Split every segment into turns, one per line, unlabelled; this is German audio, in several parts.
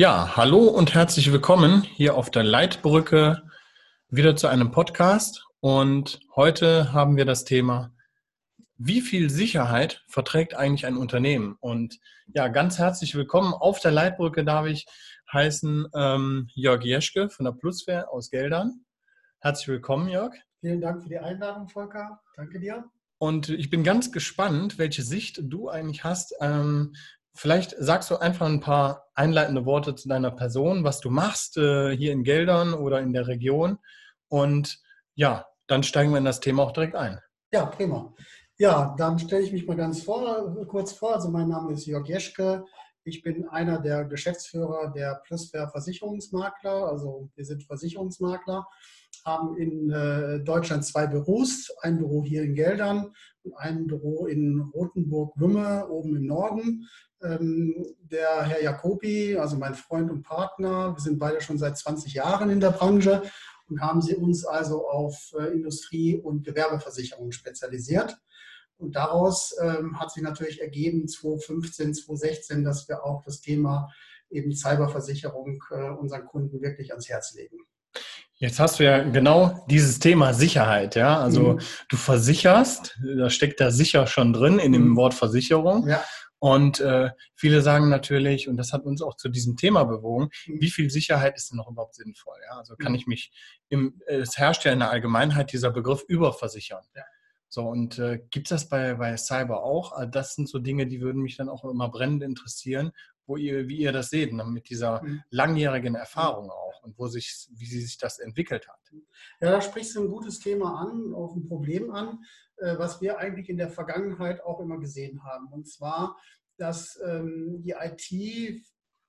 Ja, hallo und herzlich willkommen hier auf der Leitbrücke wieder zu einem Podcast. Und heute haben wir das Thema, wie viel Sicherheit verträgt eigentlich ein Unternehmen? Und ja, ganz herzlich willkommen auf der Leitbrücke darf ich heißen ähm, Jörg Jeschke von der Pluswehr aus Geldern. Herzlich willkommen, Jörg.
Vielen Dank für die Einladung, Volker. Danke dir.
Und ich bin ganz gespannt, welche Sicht du eigentlich hast, ähm, Vielleicht sagst du einfach ein paar einleitende Worte zu deiner Person, was du machst äh, hier in Geldern oder in der Region. Und ja, dann steigen wir in das Thema auch direkt ein.
Ja, prima. Ja, dann stelle ich mich mal ganz vor, kurz vor. Also mein Name ist Jörg Jeschke. Ich bin einer der Geschäftsführer der Plusfair Versicherungsmakler. Also wir sind Versicherungsmakler, haben in äh, Deutschland zwei Büros. Ein Büro hier in Geldern und ein Büro in Rothenburg-Wümme oben im Norden. Ähm, der Herr Jacobi, also mein Freund und Partner, wir sind beide schon seit 20 Jahren in der Branche und haben sie uns also auf äh, Industrie- und Gewerbeversicherungen spezialisiert. Und daraus ähm, hat sich natürlich ergeben, 2015, 2016, dass wir auch das Thema eben Cyberversicherung äh, unseren Kunden wirklich ans Herz legen.
Jetzt hast du ja genau dieses Thema Sicherheit, ja. Also mhm. du versicherst, da steckt da sicher schon drin in dem mhm. Wort Versicherung. Ja. Und äh, viele sagen natürlich, und das hat uns auch zu diesem Thema bewogen, mhm. wie viel Sicherheit ist denn noch überhaupt sinnvoll? Ja? Also kann mhm. ich mich im, es herrscht ja in der Allgemeinheit dieser Begriff überversichern. Ja. So, und äh, gibt es das bei, bei Cyber auch? Also das sind so Dinge, die würden mich dann auch immer brennend interessieren, wo ihr, wie ihr das seht, ne, mit dieser mhm. langjährigen Erfahrung auch und wo sich, wie sie sich das entwickelt hat.
Ja, da sprichst du ein gutes Thema an, auch ein Problem an. Äh, was wir eigentlich in der Vergangenheit auch immer gesehen haben. Und zwar, dass ähm, die IT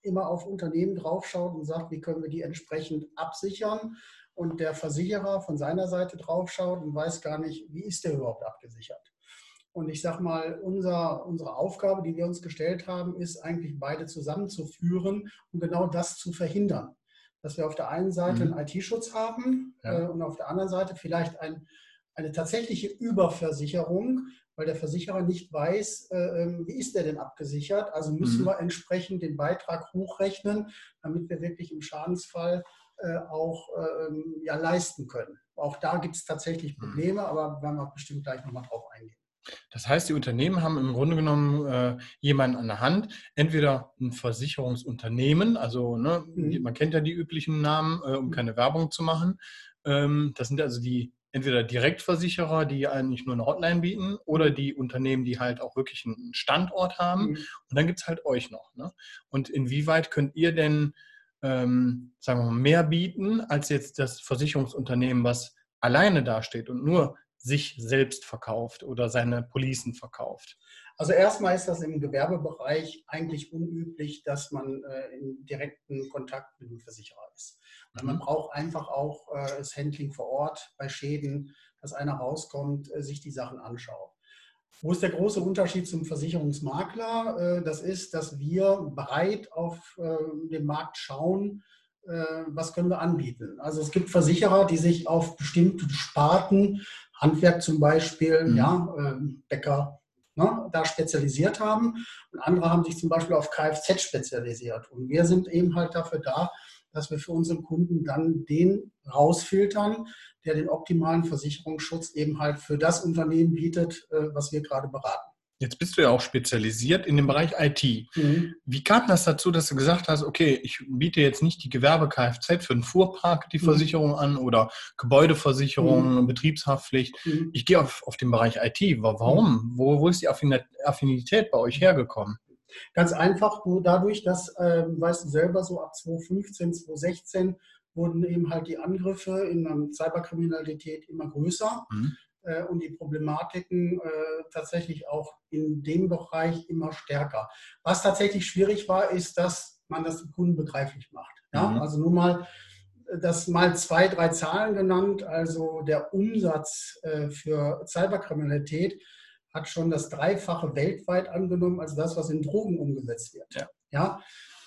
immer auf Unternehmen draufschaut und sagt, wie können wir die entsprechend absichern. Und der Versicherer von seiner Seite draufschaut und weiß gar nicht, wie ist der überhaupt abgesichert. Und ich sage mal, unser, unsere Aufgabe, die wir uns gestellt haben, ist eigentlich beide zusammenzuführen und genau das zu verhindern. Dass wir auf der einen Seite mhm. einen IT-Schutz haben ja. äh, und auf der anderen Seite vielleicht ein eine tatsächliche Überversicherung, weil der Versicherer nicht weiß, äh, ähm, wie ist der denn abgesichert. Also müssen mhm. wir entsprechend den Beitrag hochrechnen, damit wir wirklich im Schadensfall äh, auch äh, ähm, ja, leisten können. Auch da gibt es tatsächlich mhm. Probleme, mhm. aber werden wir bestimmt gleich nochmal drauf eingehen.
Das heißt, die Unternehmen haben im Grunde genommen äh, jemanden an der Hand, entweder ein Versicherungsunternehmen, also ne, mhm. man kennt ja die üblichen Namen, äh, um mhm. keine Werbung zu machen. Ähm, das sind also die entweder Direktversicherer, die eigentlich nur eine Hotline bieten, oder mhm. die Unternehmen, die halt auch wirklich einen Standort haben. Mhm. Und dann gibt es halt euch noch. Ne? Und inwieweit könnt ihr denn, ähm, sagen wir mal, mehr bieten als jetzt das Versicherungsunternehmen, was alleine dasteht und nur sich selbst verkauft oder seine Policen verkauft?
Also erstmal ist das im Gewerbebereich eigentlich unüblich, dass man äh, in direkten Kontakt mit dem Versicherer ist. Mhm. Man braucht einfach auch äh, das Handling vor Ort bei Schäden, dass einer rauskommt, äh, sich die Sachen anschaut. Wo ist der große Unterschied zum Versicherungsmakler? Äh, das ist, dass wir breit auf äh, den Markt schauen, äh, was können wir anbieten. Also es gibt Versicherer, die sich auf bestimmte Sparten, Handwerk zum Beispiel, mhm. ja, ähm, Bäcker, ne, da spezialisiert haben. Und andere haben sich zum Beispiel auf Kfz spezialisiert. Und wir sind eben halt dafür da, dass wir für unseren Kunden dann den rausfiltern, der den optimalen Versicherungsschutz eben halt für das Unternehmen bietet, äh, was wir gerade beraten.
Jetzt bist du ja auch spezialisiert in dem Bereich IT. Mhm. Wie kam das dazu, dass du gesagt hast, okay, ich biete jetzt nicht die Gewerbe-Kfz für den Fuhrpark die mhm. Versicherung an oder Gebäudeversicherung, mhm. Betriebshaftpflicht. Mhm. Ich gehe auf, auf den Bereich IT. Warum? Mhm. Wo, wo ist die Affinität bei euch hergekommen?
Ganz einfach nur dadurch, dass, ähm, weißt du selber, so ab 2015, 2016 wurden eben halt die Angriffe in der Cyberkriminalität immer größer. Mhm. Äh, und die Problematiken äh, tatsächlich auch in dem Bereich immer stärker. Was tatsächlich schwierig war, ist, dass man das dem Kunden begreiflich macht. Ja? Mhm. Also nur mal das mal zwei, drei Zahlen genannt. Also der Umsatz äh, für Cyberkriminalität hat schon das Dreifache weltweit angenommen, als das, was in Drogen umgesetzt wird. Ja. ja?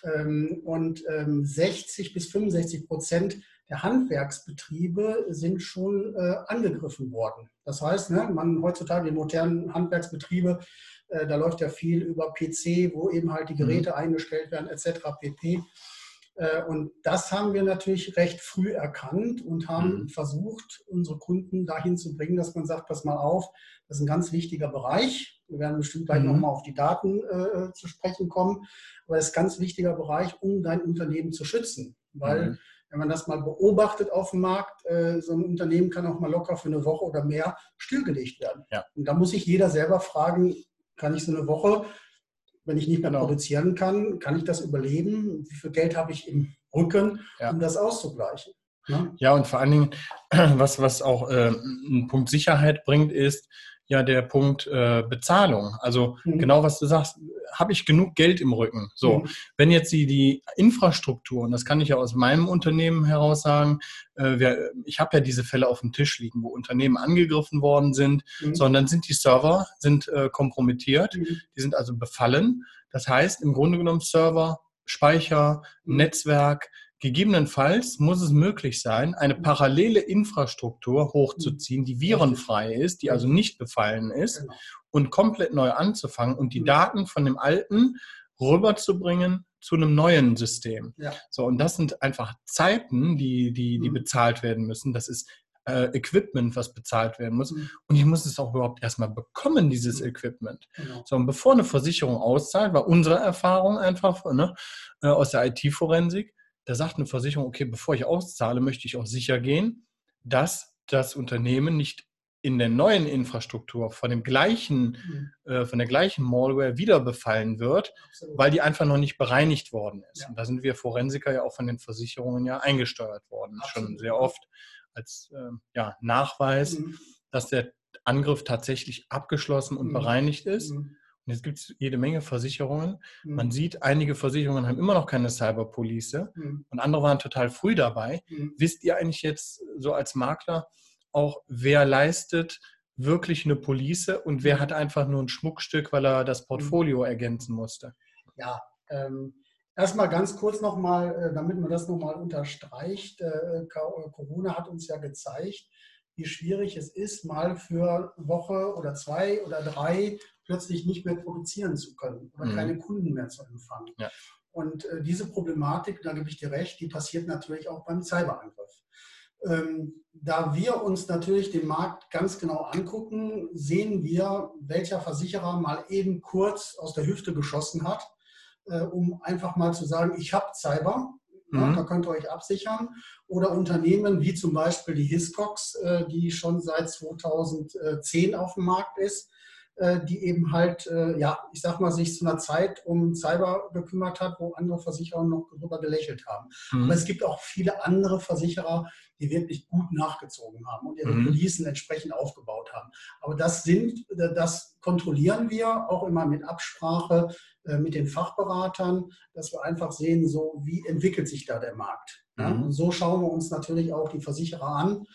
Ähm, und 60 ähm, bis 65 Prozent der Handwerksbetriebe sind schon äh, angegriffen worden. Das heißt, ne, man heutzutage die modernen Handwerksbetriebe, äh, da läuft ja viel über PC, wo eben halt die Geräte mhm. eingestellt werden, etc. pp. Äh, und das haben wir natürlich recht früh erkannt und haben mhm. versucht, unsere Kunden dahin zu bringen, dass man sagt, pass mal auf, das ist ein ganz wichtiger Bereich. Wir werden bestimmt gleich mhm. nochmal auf die Daten äh, zu sprechen kommen. Aber es ist ein ganz wichtiger Bereich, um dein Unternehmen zu schützen. Weil, mhm. Wenn man das mal beobachtet auf dem Markt, äh, so ein Unternehmen kann auch mal locker für eine Woche oder mehr stillgelegt werden. Ja. Und da muss sich jeder selber fragen, kann ich so eine Woche wenn ich nicht mehr genau. produzieren kann, kann ich das überleben? Wie viel Geld habe ich im Rücken, ja. um das auszugleichen?
Ja? ja, und vor allen Dingen, was, was auch äh, einen Punkt Sicherheit bringt, ist, ja der Punkt äh, Bezahlung. Also mhm. genau was du sagst, habe ich genug Geld im Rücken? So, mhm. wenn jetzt die, die Infrastruktur, und das kann ich ja aus meinem Unternehmen heraus sagen, äh, wir, ich habe ja diese Fälle auf dem Tisch liegen, wo Unternehmen angegriffen worden sind, mhm. sondern sind die Server sind äh, kompromittiert, mhm. die sind also befallen. Das heißt, im Grunde genommen Server, Speicher, mhm. Netzwerk, Gegebenenfalls muss es möglich sein, eine parallele Infrastruktur hochzuziehen, die virenfrei ist, die also nicht befallen ist genau. und komplett neu anzufangen und die mhm. Daten von dem alten rüberzubringen zu einem neuen System. Ja. So, und das sind einfach Zeiten, die, die, die mhm. bezahlt werden müssen. Das ist äh, Equipment, was bezahlt werden muss. Mhm. Und ich muss es auch überhaupt erstmal bekommen, dieses Equipment. Genau. So, und bevor eine Versicherung auszahlt, war unsere Erfahrung einfach ne, äh, aus der IT-Forensik, da sagt eine Versicherung, okay, bevor ich auszahle, möchte ich auch sicher gehen, dass das Unternehmen nicht in der neuen Infrastruktur von dem gleichen, mhm. äh, von der gleichen Malware wieder befallen wird, Absolut. weil die einfach noch nicht bereinigt worden ist. Ja. Und da sind wir Forensiker ja auch von den Versicherungen ja eingesteuert worden, Absolut. schon sehr oft als äh, ja, Nachweis, mhm. dass der Angriff tatsächlich abgeschlossen und mhm. bereinigt ist. Mhm. Und jetzt gibt es jede Menge Versicherungen. Mhm. Man sieht, einige Versicherungen haben immer noch keine Cyberpolice mhm. und andere waren total früh dabei. Mhm. Wisst ihr eigentlich jetzt so als Makler auch, wer leistet wirklich eine Police und wer mhm. hat einfach nur ein Schmuckstück, weil er das mhm. Portfolio ergänzen musste?
Ja, ähm, erstmal ganz kurz nochmal, äh, damit man das nochmal unterstreicht. Äh, Corona hat uns ja gezeigt, wie schwierig es ist, mal für Woche oder zwei oder drei plötzlich nicht mehr produzieren zu können oder mhm. keine Kunden mehr zu empfangen. Ja. Und äh, diese Problematik, da gebe ich dir recht, die passiert natürlich auch beim Cyberangriff. Ähm, da wir uns natürlich den Markt ganz genau angucken, sehen wir, welcher Versicherer mal eben kurz aus der Hüfte geschossen hat, äh, um einfach mal zu sagen, ich habe Cyber, mhm. da könnt ihr euch absichern. Oder Unternehmen wie zum Beispiel die Hiscox, äh, die schon seit 2010 auf dem Markt ist, die eben halt, äh, ja, ich sag mal, sich zu einer Zeit um Cyber gekümmert hat, wo andere Versicherer noch darüber gelächelt haben. Mhm. Aber es gibt auch viele andere Versicherer, die wirklich gut nachgezogen haben und ihre mhm. Policen entsprechend aufgebaut haben. Aber das sind, äh, das kontrollieren wir auch immer mit Absprache mit den Fachberatern, dass wir einfach sehen, so wie entwickelt sich da der Markt. Ja? Mhm. Und so schauen wir uns natürlich auch die Versicherer an.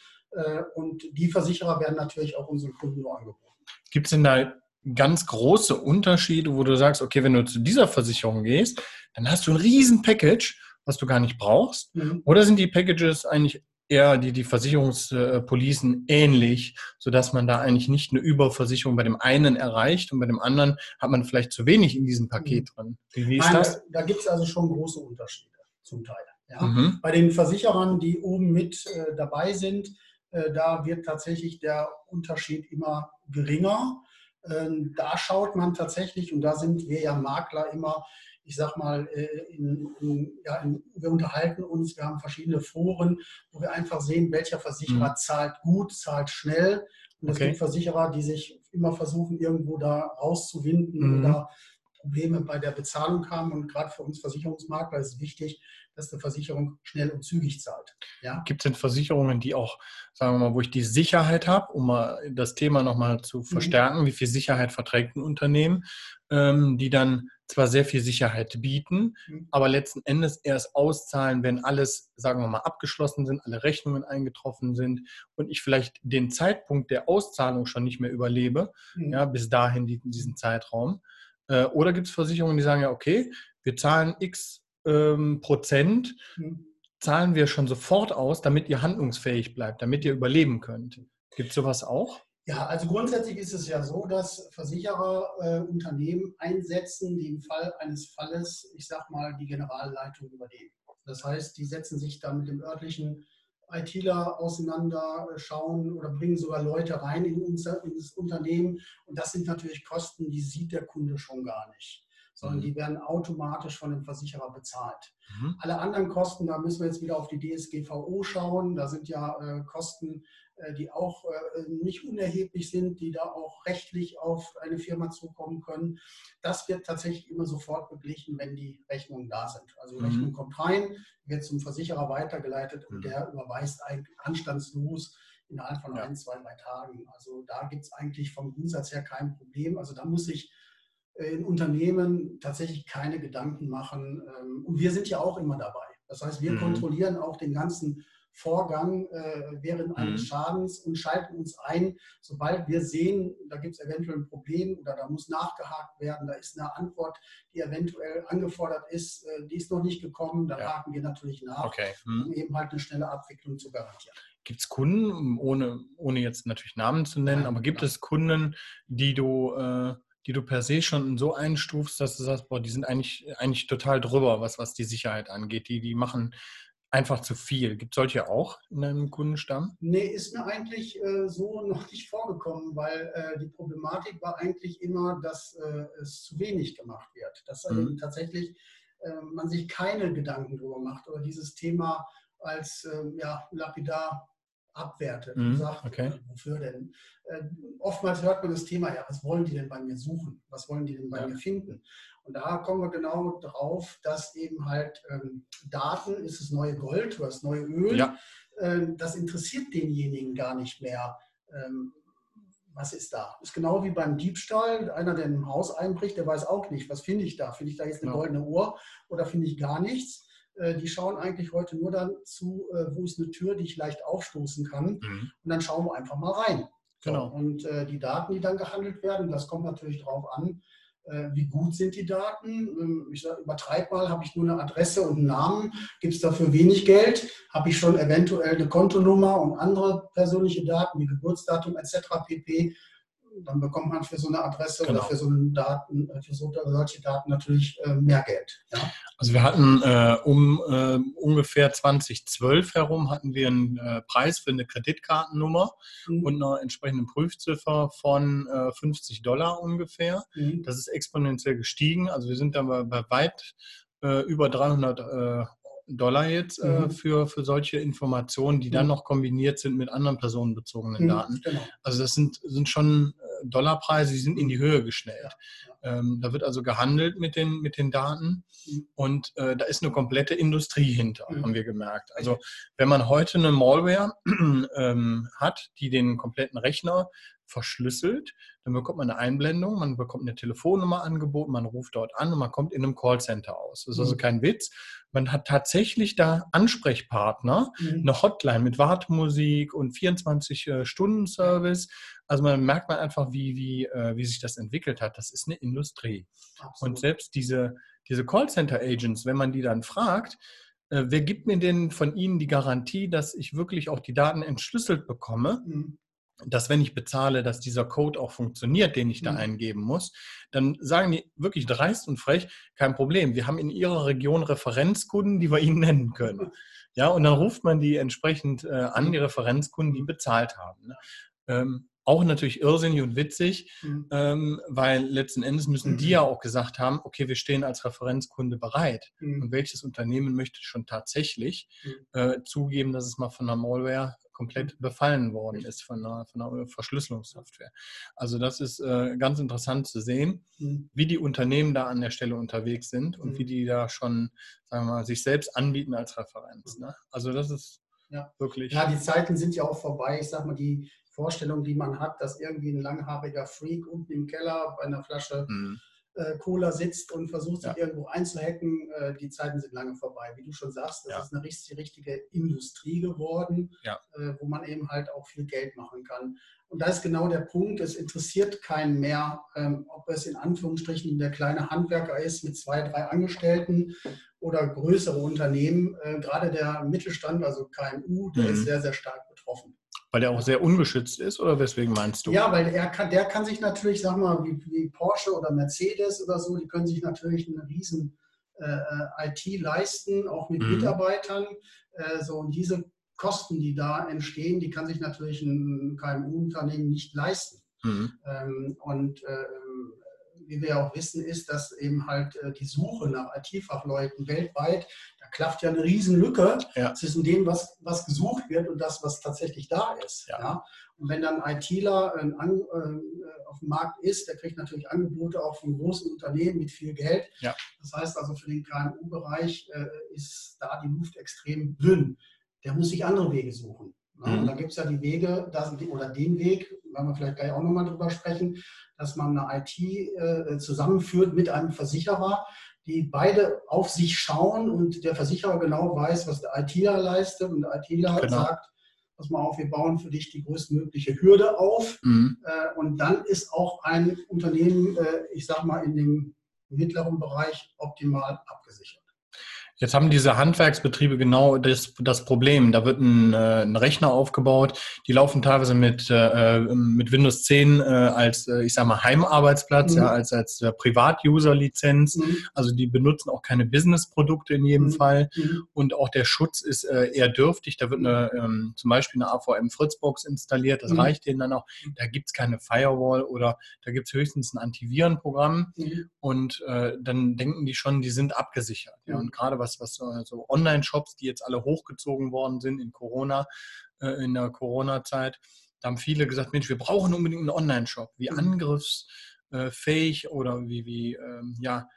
Und die Versicherer werden natürlich auch unseren Kunden nur angeboten.
Gibt es denn da ganz große Unterschiede, wo du sagst, okay, wenn du zu dieser Versicherung gehst, dann hast du ein riesen Package, was du gar nicht brauchst? Mhm. Oder sind die Packages eigentlich eher die, die Versicherungspolicen ähnlich, sodass man da eigentlich nicht eine Überversicherung bei dem einen erreicht und bei dem anderen hat man vielleicht zu wenig in diesem Paket mhm. drin.
Wie, ist Nein, das? Da, da gibt es also schon große Unterschiede zum Teil. Ja? Mhm. Bei den Versicherern, die oben mit äh, dabei sind, äh, da wird tatsächlich der Unterschied immer geringer. Ähm, da schaut man tatsächlich, und da sind wir ja Makler immer, ich sag mal, äh, in, in, ja, in, wir unterhalten uns, wir haben verschiedene Foren, wo wir einfach sehen, welcher Versicherer mhm. zahlt gut, zahlt schnell. Und es okay. gibt Versicherer, die sich immer versuchen, irgendwo da rauszuwinden mhm. oder Probleme bei der Bezahlung haben. Und gerade für uns Versicherungsmakler ist wichtig, dass eine Versicherung schnell und zügig zahlt.
Ja? Gibt es denn Versicherungen, die auch, sagen wir mal, wo ich die Sicherheit habe, um mal das Thema nochmal zu mhm. verstärken, mhm. wie viel Sicherheit verträgt ein Unternehmen, ähm, die dann zwar sehr viel Sicherheit bieten, mhm. aber letzten Endes erst auszahlen, wenn alles, sagen wir mal, abgeschlossen sind, alle Rechnungen eingetroffen sind und ich vielleicht den Zeitpunkt der Auszahlung schon nicht mehr überlebe, mhm. ja, bis dahin diesen Zeitraum. Äh, oder gibt es Versicherungen, die sagen ja, okay, wir zahlen x ähm, Prozent, mhm. zahlen wir schon sofort aus, damit ihr handlungsfähig bleibt, damit ihr überleben könnt. Gibt es sowas auch?
Ja, also grundsätzlich ist es ja so, dass Versicherer äh, Unternehmen einsetzen, die im Fall eines Falles, ich sag mal, die Generalleitung übernehmen. Das heißt, die setzen sich dann mit dem örtlichen ITler auseinander, schauen oder bringen sogar Leute rein in, unser, in das Unternehmen. Und das sind natürlich Kosten, die sieht der Kunde schon gar nicht sondern mhm. die werden automatisch von dem Versicherer bezahlt. Mhm. Alle anderen Kosten, da müssen wir jetzt wieder auf die DSGVO schauen. Da sind ja äh, Kosten, äh, die auch äh, nicht unerheblich sind, die da auch rechtlich auf eine Firma zukommen können. Das wird tatsächlich immer sofort beglichen, wenn die Rechnungen da sind. Also die mhm. Rechnung kommt rein, wird zum Versicherer weitergeleitet und mhm. der überweist anstandslos innerhalb von ja. ein, zwei, drei Tagen. Also da gibt es eigentlich vom Grundsatz her kein Problem. Also da muss ich in Unternehmen tatsächlich keine Gedanken machen. Ähm, und wir sind ja auch immer dabei. Das heißt, wir mhm. kontrollieren auch den ganzen Vorgang äh, während eines mhm. Schadens und schalten uns ein, sobald wir sehen, da gibt es eventuell ein Problem oder da muss nachgehakt werden, da ist eine Antwort, die eventuell angefordert ist, äh, die ist noch nicht gekommen, dann ja. haken wir natürlich nach,
okay.
mhm. um eben halt eine schnelle Abwicklung zu garantieren.
Gibt es Kunden, ohne, ohne jetzt natürlich Namen zu nennen, Nein, aber gibt ja. es Kunden, die du äh, die du per se schon so einstufst, dass du sagst, boah, die sind eigentlich, eigentlich total drüber, was, was die Sicherheit angeht. Die, die machen einfach zu viel. Gibt es solche auch in deinem Kundenstamm?
Nee, ist mir eigentlich äh, so noch nicht vorgekommen, weil äh, die Problematik war eigentlich immer, dass äh, es zu wenig gemacht wird. Dass mhm. tatsächlich äh, man sich keine Gedanken darüber macht oder dieses Thema als ähm, ja, lapidar abwertet
und mhm, sagt, okay. Äh,
wofür denn? Äh, oftmals hört man das Thema, ja, was wollen die denn bei mir suchen? Was wollen die denn bei ja. mir finden? Und da kommen wir genau drauf, dass eben halt ähm, Daten ist das neue Gold oder das neue Öl.
Ja.
Ähm, das interessiert denjenigen gar nicht mehr. Ähm, was ist da? Ist genau wie beim Diebstahl. Einer, der in ein Haus einbricht, der weiß auch nicht, was finde ich da? Finde ich da jetzt eine ja. goldene Uhr oder finde ich gar nichts? Äh, die schauen eigentlich heute nur dann zu, äh, wo ist eine Tür, die ich leicht aufstoßen kann. Mhm. Und dann schauen wir einfach mal rein.
Genau.
So, und äh, die Daten, die dann gehandelt werden, das kommt natürlich darauf an, äh, wie gut sind die Daten. Ähm, ich sage, übertreib mal, habe ich nur eine Adresse und einen Namen, gibt es dafür wenig Geld, habe ich schon eventuell eine Kontonummer und andere persönliche Daten wie Geburtsdatum etc. pp dann bekommt man für so eine Adresse genau. oder für so, einen Daten, äh, für so, solche Daten natürlich äh, mehr Geld. Ja?
Also wir hatten äh, um äh, ungefähr 2012 herum hatten wir einen äh, Preis für eine Kreditkartennummer mhm. und eine entsprechende Prüfziffer von 50 äh, Dollar ungefähr. Mhm. Das ist exponentiell gestiegen. Also wir sind dann bei, bei weit über 300 Dollar jetzt äh, mhm. für, für solche Informationen, die dann mhm. noch kombiniert sind mit anderen personenbezogenen mhm, Daten. Genau. Also das sind, sind schon äh, Dollarpreise, die sind in die Höhe geschnellt. Ähm, da wird also gehandelt mit den, mit den Daten mhm. und äh, da ist eine komplette Industrie hinter, mhm. haben wir gemerkt. Also wenn man heute eine Malware ähm, hat, die den kompletten Rechner verschlüsselt. Dann bekommt man eine Einblendung, man bekommt eine Telefonnummer angeboten, man ruft dort an und man kommt in einem Callcenter aus. Das ist also mhm. kein Witz. Man hat tatsächlich da Ansprechpartner, mhm. eine Hotline mit Wartemusik und 24-Stunden-Service. Also man merkt man einfach, wie, wie, äh, wie sich das entwickelt hat. Das ist eine Industrie. Absolut. Und selbst diese, diese Callcenter-Agents, wenn man die dann fragt, äh, wer gibt mir denn von Ihnen die Garantie, dass ich wirklich auch die Daten entschlüsselt bekomme? Mhm dass wenn ich bezahle, dass dieser Code auch funktioniert, den ich da mhm. eingeben muss, dann sagen die wirklich dreist und frech, kein Problem. Wir haben in ihrer Region Referenzkunden, die wir ihnen nennen können. Ja, und dann ruft man die entsprechend äh, an, die Referenzkunden, die bezahlt haben. Ne? Ähm, auch natürlich irrsinnig und witzig, mhm. ähm, weil letzten Endes müssen die ja auch gesagt haben, okay, wir stehen als Referenzkunde bereit. Mhm. Und welches Unternehmen möchte schon tatsächlich mhm. äh, zugeben, dass es mal von einer Malware komplett befallen worden ist von einer, von einer Verschlüsselungssoftware. Also das ist äh, ganz interessant zu sehen, mhm. wie die Unternehmen da an der Stelle unterwegs sind und mhm. wie die da schon, sagen wir mal, sich selbst anbieten als Referenz. Ne? Also das ist ja. wirklich.
Ja, die Zeiten sind ja auch vorbei. Ich sag mal, die Vorstellung, die man hat, dass irgendwie ein langhaariger Freak unten im Keller bei einer Flasche mhm äh, Cola sitzt und versucht, sich ja. irgendwo einzuhacken. Äh, die Zeiten sind lange vorbei. Wie du schon sagst, das ja. ist eine richtig, richtige Industrie geworden,
ja.
äh, wo man eben halt auch viel Geld machen kann. Und da ist genau der Punkt, es interessiert keinen mehr, ähm, ob es in Anführungsstrichen der kleine Handwerker ist mit zwei, drei Angestellten oder größere Unternehmen. Äh, gerade der Mittelstand, also KMU, der mhm. ist sehr, sehr stark betroffen.
Weil der auch sehr ungeschützt ist oder weswegen meinst du?
Ja, weil er kann, der kann sich natürlich, sag mal, wie, wie Porsche oder Mercedes oder so, die können sich natürlich eine riesen IT leisten, auch mit mhm. Mitarbeitern. so, und diese Kosten, die da entstehen, die kann sich natürlich ein KMU-Unternehmen nicht leisten. Mhm. Ähm, und ähm, wie wir auch wissen, ist, dass eben halt äh, die Suche nach IT-Fachleuten weltweit, klafft ja eine Riesenlücke ja. zwischen dem, was, was gesucht wird und das, was tatsächlich da ist. Ja. ja? Und wenn dann ein ITler äh, auf dem Markt ist, der kriegt natürlich Angebote auch von großen Unternehmen mit viel Geld. Ja. Das heißt also, für den KMU-Bereich äh, ist da die Luft extrem dünn. Der muss sich andere Wege suchen. Mhm. Und da gibt es ja die Wege, das, oder den Weg, werden wir vielleicht gleich auch nochmal drüber sprechen, dass man eine IT äh, zusammenführt mit einem Versicherer, die beide auf sich schauen und der Versicherer genau weiß, was der ITler leistet und der ITler genau. sagt, pass mal auf, wir bauen für dich die größtmögliche Hürde auf. Mhm. Äh, und dann ist auch ein Unternehmen, äh, ich sag mal, in dem mittleren Bereich optimal abgesichert.
Jetzt haben diese Handwerksbetriebe genau das, das Problem. Da wird ein, äh, ein Rechner aufgebaut, die laufen teilweise mit, äh, mit Windows 10 äh, als, äh, ich sag mal, Heimarbeitsplatz, mhm. ja, als, als äh, Privat-User-Lizenz. Mhm. Also die benutzen auch keine Business-Produkte in jedem mhm. Fall. Mhm. Und auch der Schutz ist äh, eher dürftig. Da wird eine, ähm, zum Beispiel eine AVM-Fritzbox installiert, das mhm. reicht denen dann auch. Da gibt's keine Firewall oder da gibt's höchstens ein Antivirenprogramm. Mhm. Und äh, dann denken die schon, die sind abgesichert. Ja. Und gerade was was, was so Online-Shops, die jetzt alle hochgezogen worden sind in Corona, äh, in der Corona-Zeit, da haben viele gesagt, Mensch, wir brauchen unbedingt einen Online-Shop. Wie mhm. angriffsfähig oder wie, wie, ähm, ja,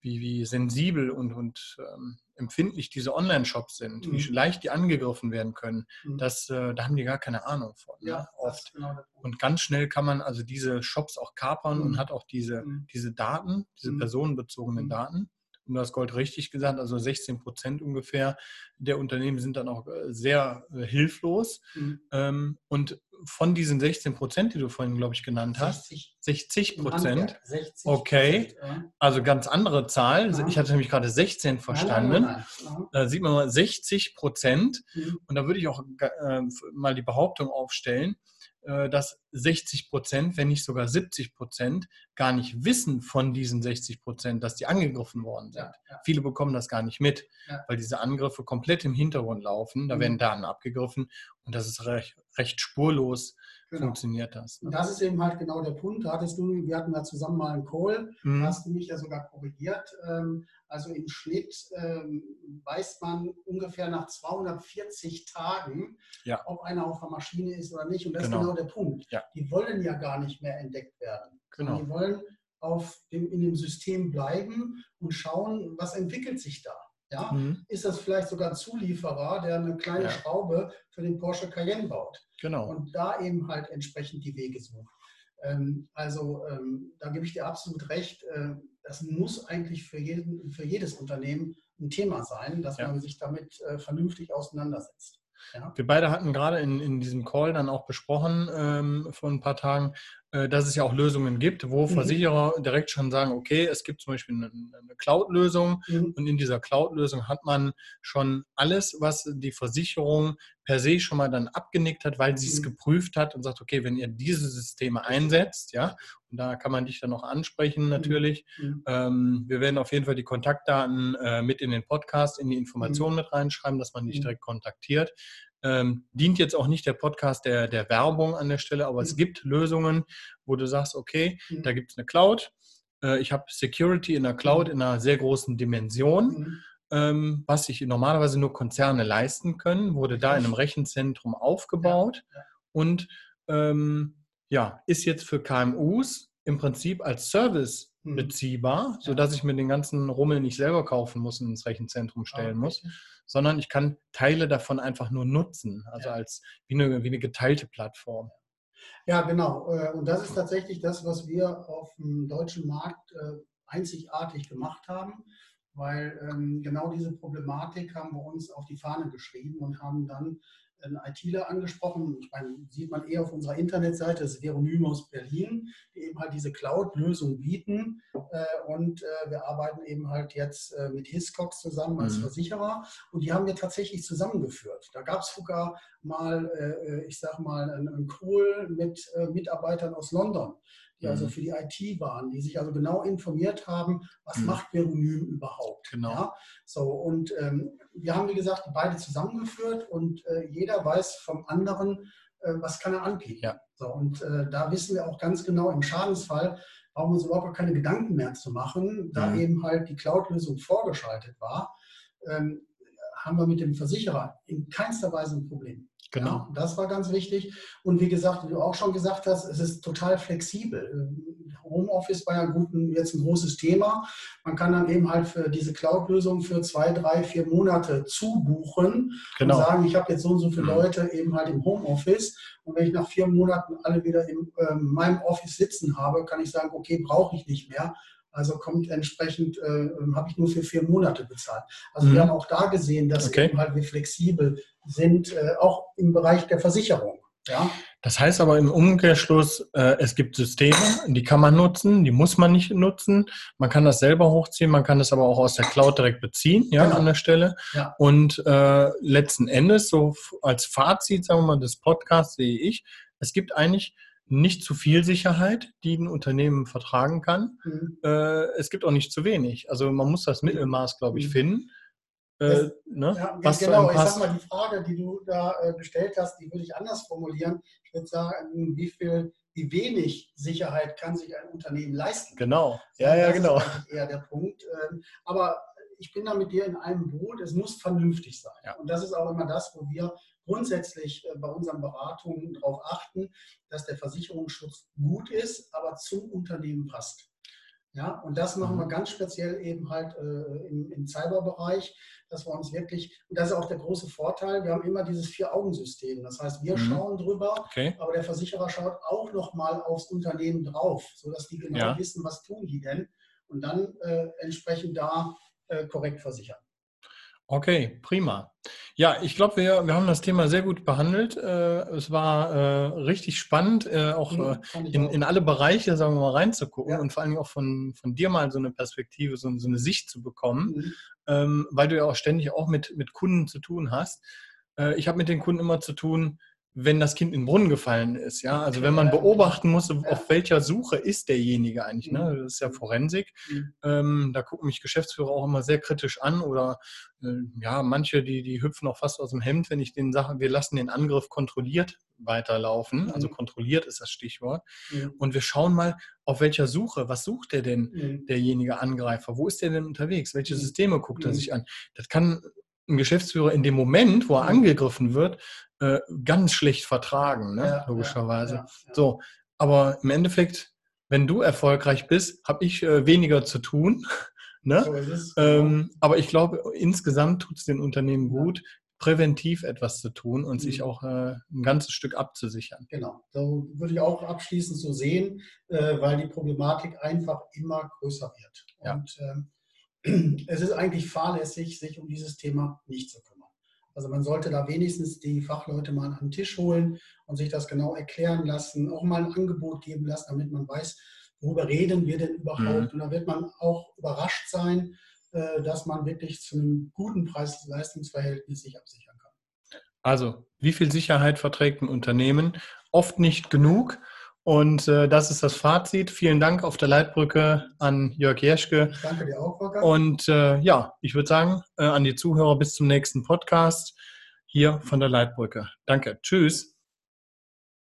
wie, wie sensibel und, und ähm, empfindlich diese Online-Shops sind, mhm. wie leicht die angegriffen werden können, mhm. das, äh, da haben die gar keine Ahnung von. Ne, ja, ne? oft. Genau und ganz schnell kann man also diese Shops auch kapern mhm. und hat auch diese, mhm. diese Daten, diese personenbezogenen. Daten und du hast Gold richtig gesagt, also 16 Prozent ungefähr der Unternehmen sind dann auch äh, sehr äh, hilflos. Mhm. Ähm, und von diesen 16 Prozent, die du vorhin, glaube ich, genannt hast, 60 Prozent. Okay, also ganz andere Zahl. Ja. Ich hatte nämlich gerade 16 verstanden. Nein, nein, da sieht man mal 60 Prozent. Mhm. Und da würde ich auch äh, mal die Behauptung aufstellen, dass 60 Prozent, wenn nicht sogar 70 Prozent, gar nicht wissen von diesen 60 Prozent, dass die angegriffen worden sind. Ja, ja. Viele bekommen das gar nicht mit, ja. weil diese Angriffe komplett im Hintergrund laufen. Da mhm. werden Daten abgegriffen und das ist recht, recht spurlos genau. funktioniert das.
Ne? Und das ist eben halt genau der Punkt. Da hattest du, wir hatten ja zusammen mal einen Call, mhm. hast du mich ja sogar korrigiert. Ähm, also im Schnitt ähm, weiß man ungefähr nach 240 Tagen, ja. ob einer auf der Maschine ist oder nicht. Und das genau. ist genau der Punkt. Ja. Die wollen ja gar nicht mehr entdeckt werden. Genau. Die wollen auf dem, in dem System bleiben und schauen, was entwickelt sich da. Ja? Mhm. Ist das vielleicht sogar ein Zulieferer, der eine kleine ja. Schraube für den Porsche Cayenne baut? Genau. Und da eben halt entsprechend die Wege sucht. Ähm, also ähm, da gebe ich dir absolut recht. Äh, das muss eigentlich für, jeden, für jedes Unternehmen ein Thema sein, dass ja. man sich damit äh, vernünftig auseinandersetzt.
Ja. Wir beide hatten gerade in, in diesem Call dann auch besprochen ähm, vor ein paar Tagen, dass es ja auch Lösungen gibt, wo mhm. Versicherer direkt schon sagen, okay, es gibt zum Beispiel eine, eine Cloud-Lösung mhm. und in dieser Cloud-Lösung hat man schon alles, was die Versicherung per se schon mal dann abgenickt hat, weil sie es mhm. geprüft hat und sagt, okay, wenn ihr diese Systeme einsetzt, ja, und da kann man dich dann noch ansprechen mhm. natürlich. Mhm. Ähm, wir werden auf jeden Fall die Kontaktdaten äh, mit in den Podcast, in die Informationen mit reinschreiben, dass man dich direkt kontaktiert. Ähm, dient jetzt auch nicht der Podcast der, der Werbung an der Stelle, aber mhm. es gibt Lösungen, wo du sagst, okay, mhm. da gibt es eine Cloud. Äh, ich habe Security in der Cloud mhm. in einer sehr großen Dimension, mhm. ähm, was sich normalerweise nur Konzerne leisten können, wurde da in einem Rechenzentrum aufgebaut ja. Und ähm, ja, ist jetzt für KMUs im Prinzip als Service mhm. beziehbar, sodass ich mir den ganzen Rummel nicht selber kaufen muss und ins Rechenzentrum stellen ah, muss, sondern ich kann Teile davon einfach nur nutzen, also als wie eine, wie eine geteilte Plattform.
Ja, genau. Äh, und das ist tatsächlich das, was wir auf dem deutschen Markt äh, einzigartig gemacht haben, weil ähm, genau diese Problematik haben wir uns auf die Fahne geschrieben und haben dann einen ITler angesprochen. Ich meine, sieht man eher auf unserer Internetseite, das ist Veronym aus Berlin, die eben halt diese Cloud-Lösung bieten. Äh, und äh, wir arbeiten eben halt jetzt äh, mit Hiscox zusammen als mhm. Versicherer. Und die haben wir tatsächlich zusammengeführt. Da gab es sogar mal, ich sag mal, einen Call mit Mitarbeitern aus London die also mhm. für die IT waren, die sich also genau informiert haben, was mhm. macht Veronym überhaupt.
Genau. Ja?
So, und ähm, wir haben, wie gesagt, die beide zusammengeführt und äh, jeder weiß vom anderen, äh, was kann er anbieten.
Ja.
So, und äh, da wissen wir auch ganz genau im Schadensfall, brauchen wir uns überhaupt keine Gedanken mehr zu machen, da mhm. eben halt die Cloud-Lösung vorgeschaltet war. Ähm, haben wir mit dem Versicherer in keinster Weise ein Problem.
Genau.
Ja, das war ganz wichtig. Und wie gesagt, wie du auch schon gesagt hast, es ist total flexibel. Homeoffice war ja gut, jetzt ein großes Thema. Man kann dann eben halt für diese Cloud-Lösung für zwei, drei, vier Monate zubuchen
genau.
und sagen, ich habe jetzt so und so viele mhm. Leute eben halt im Homeoffice. Und wenn ich nach vier Monaten alle wieder in äh, meinem Office sitzen habe, kann ich sagen, okay, brauche ich nicht mehr also kommt entsprechend, äh, habe ich nur für vier Monate bezahlt. Also mhm. wir haben auch da gesehen, dass
okay.
halt wir flexibel sind, äh, auch im Bereich der Versicherung. Ja?
Das heißt aber im Umkehrschluss, äh, es gibt Systeme, die kann man nutzen, die muss man nicht nutzen. Man kann das selber hochziehen, man kann das aber auch aus der Cloud direkt beziehen, ja, genau. an der Stelle.
Ja.
Und äh, letzten Endes, so als Fazit, sagen wir mal, des Podcasts sehe ich, es gibt eigentlich nicht zu viel Sicherheit, die ein Unternehmen vertragen kann. Mhm. Äh, es gibt auch nicht zu wenig. Also man muss das Mittelmaß, glaube ich, mhm. finden.
Äh, ne? ja, was genau, ich sag mal, die Frage, die du da äh, gestellt hast, die würde ich anders formulieren. Ich würde sagen, wie viel, wie wenig Sicherheit kann sich ein Unternehmen leisten?
Genau, ja, ja, genau.
Das ist eher der Punkt. Ähm, aber ich bin da mit dir in einem Boot, es muss vernünftig sein.
Ja.
Und das ist auch immer das, wo wir grundsätzlich äh, bei unseren Beratungen darauf achten, dass der Versicherungsschutz gut ist, aber zum Unternehmen passt. Ja, und das machen wir mhm. ganz speziell eben halt äh, im, im Cyberbereich, dass wir uns wirklich, und das ist auch der große Vorteil, wir haben immer dieses Vier-Augen-System. Das heißt, wir mhm. schauen drüber,
okay.
aber der Versicherer schaut auch nochmal aufs Unternehmen drauf, sodass die genau ja. wissen, was tun die denn und dann äh, entsprechend da äh, korrekt versichern.
Okay, prima. Ja, ich glaube, wir, wir haben das Thema sehr gut behandelt. Äh, es war äh, richtig spannend, äh, auch mhm, in, in alle Bereiche, sagen wir mal, reinzugucken ja. und vor allem auch von, von dir mal so eine Perspektive, so, so eine Sicht zu bekommen, mhm. ähm, weil du ja auch ständig auch mit, mit Kunden zu tun hast. Äh, ich habe mit den Kunden immer zu tun, wenn das Kind in den Brunnen gefallen ist. Ja, also wenn man beobachten muss, auf welcher Suche ist derjenige eigentlich. Ne? Das ist ja Forensik. Mhm. Ähm, da gucken mich Geschäftsführer auch immer sehr kritisch an oder äh, ja, manche, die, die hüpfen auch fast aus dem Hemd, wenn ich denen sage, wir lassen den Angriff kontrolliert weiterlaufen. Mhm. Also kontrolliert ist das Stichwort. Mhm. Und wir schauen mal, auf welcher Suche, was sucht der denn, mhm. derjenige Angreifer? Wo ist der denn unterwegs? Welche mhm. Systeme guckt er mhm. sich an? Das kann ein Geschäftsführer in dem Moment, wo er angegriffen wird, äh, ganz schlecht vertragen, ne? ja, logischerweise. Ja, ja, so, aber im Endeffekt, wenn du erfolgreich bist, habe ich äh, weniger zu tun. ne? So es, ähm, aber ich glaube, insgesamt tut es den Unternehmen gut, präventiv etwas zu tun und mhm. sich auch äh, ein ganzes Stück abzusichern.
Genau, so würde ich auch abschließend so sehen, äh, weil die Problematik einfach immer größer wird. Und ähm, es ist eigentlich fahrlässig, sich um dieses Thema nicht zu kümmern. Also man sollte da wenigstens die Fachleute mal an den Tisch holen und sich das genau erklären lassen, auch mal ein Angebot geben lassen, damit man weiß, worüber reden wir denn überhaupt. Mhm. Und da wird man auch überrascht sein, äh, dass man wirklich zu einem guten Preis-Leistungsverhältnis sich absichern kann.
Also, wie viel Sicherheit verträgt ein Unternehmen? Oft nicht genug. Und äh, das ist das Fazit. Vielen Dank auf der Leitbrücke an Jörg Jeschke.
Danke dir auch, Volker.
Und äh, ja, ich würde sagen, äh, an die Zuhörer bis zum nächsten Podcast hier von der Leitbrücke. Danke. Tschüss.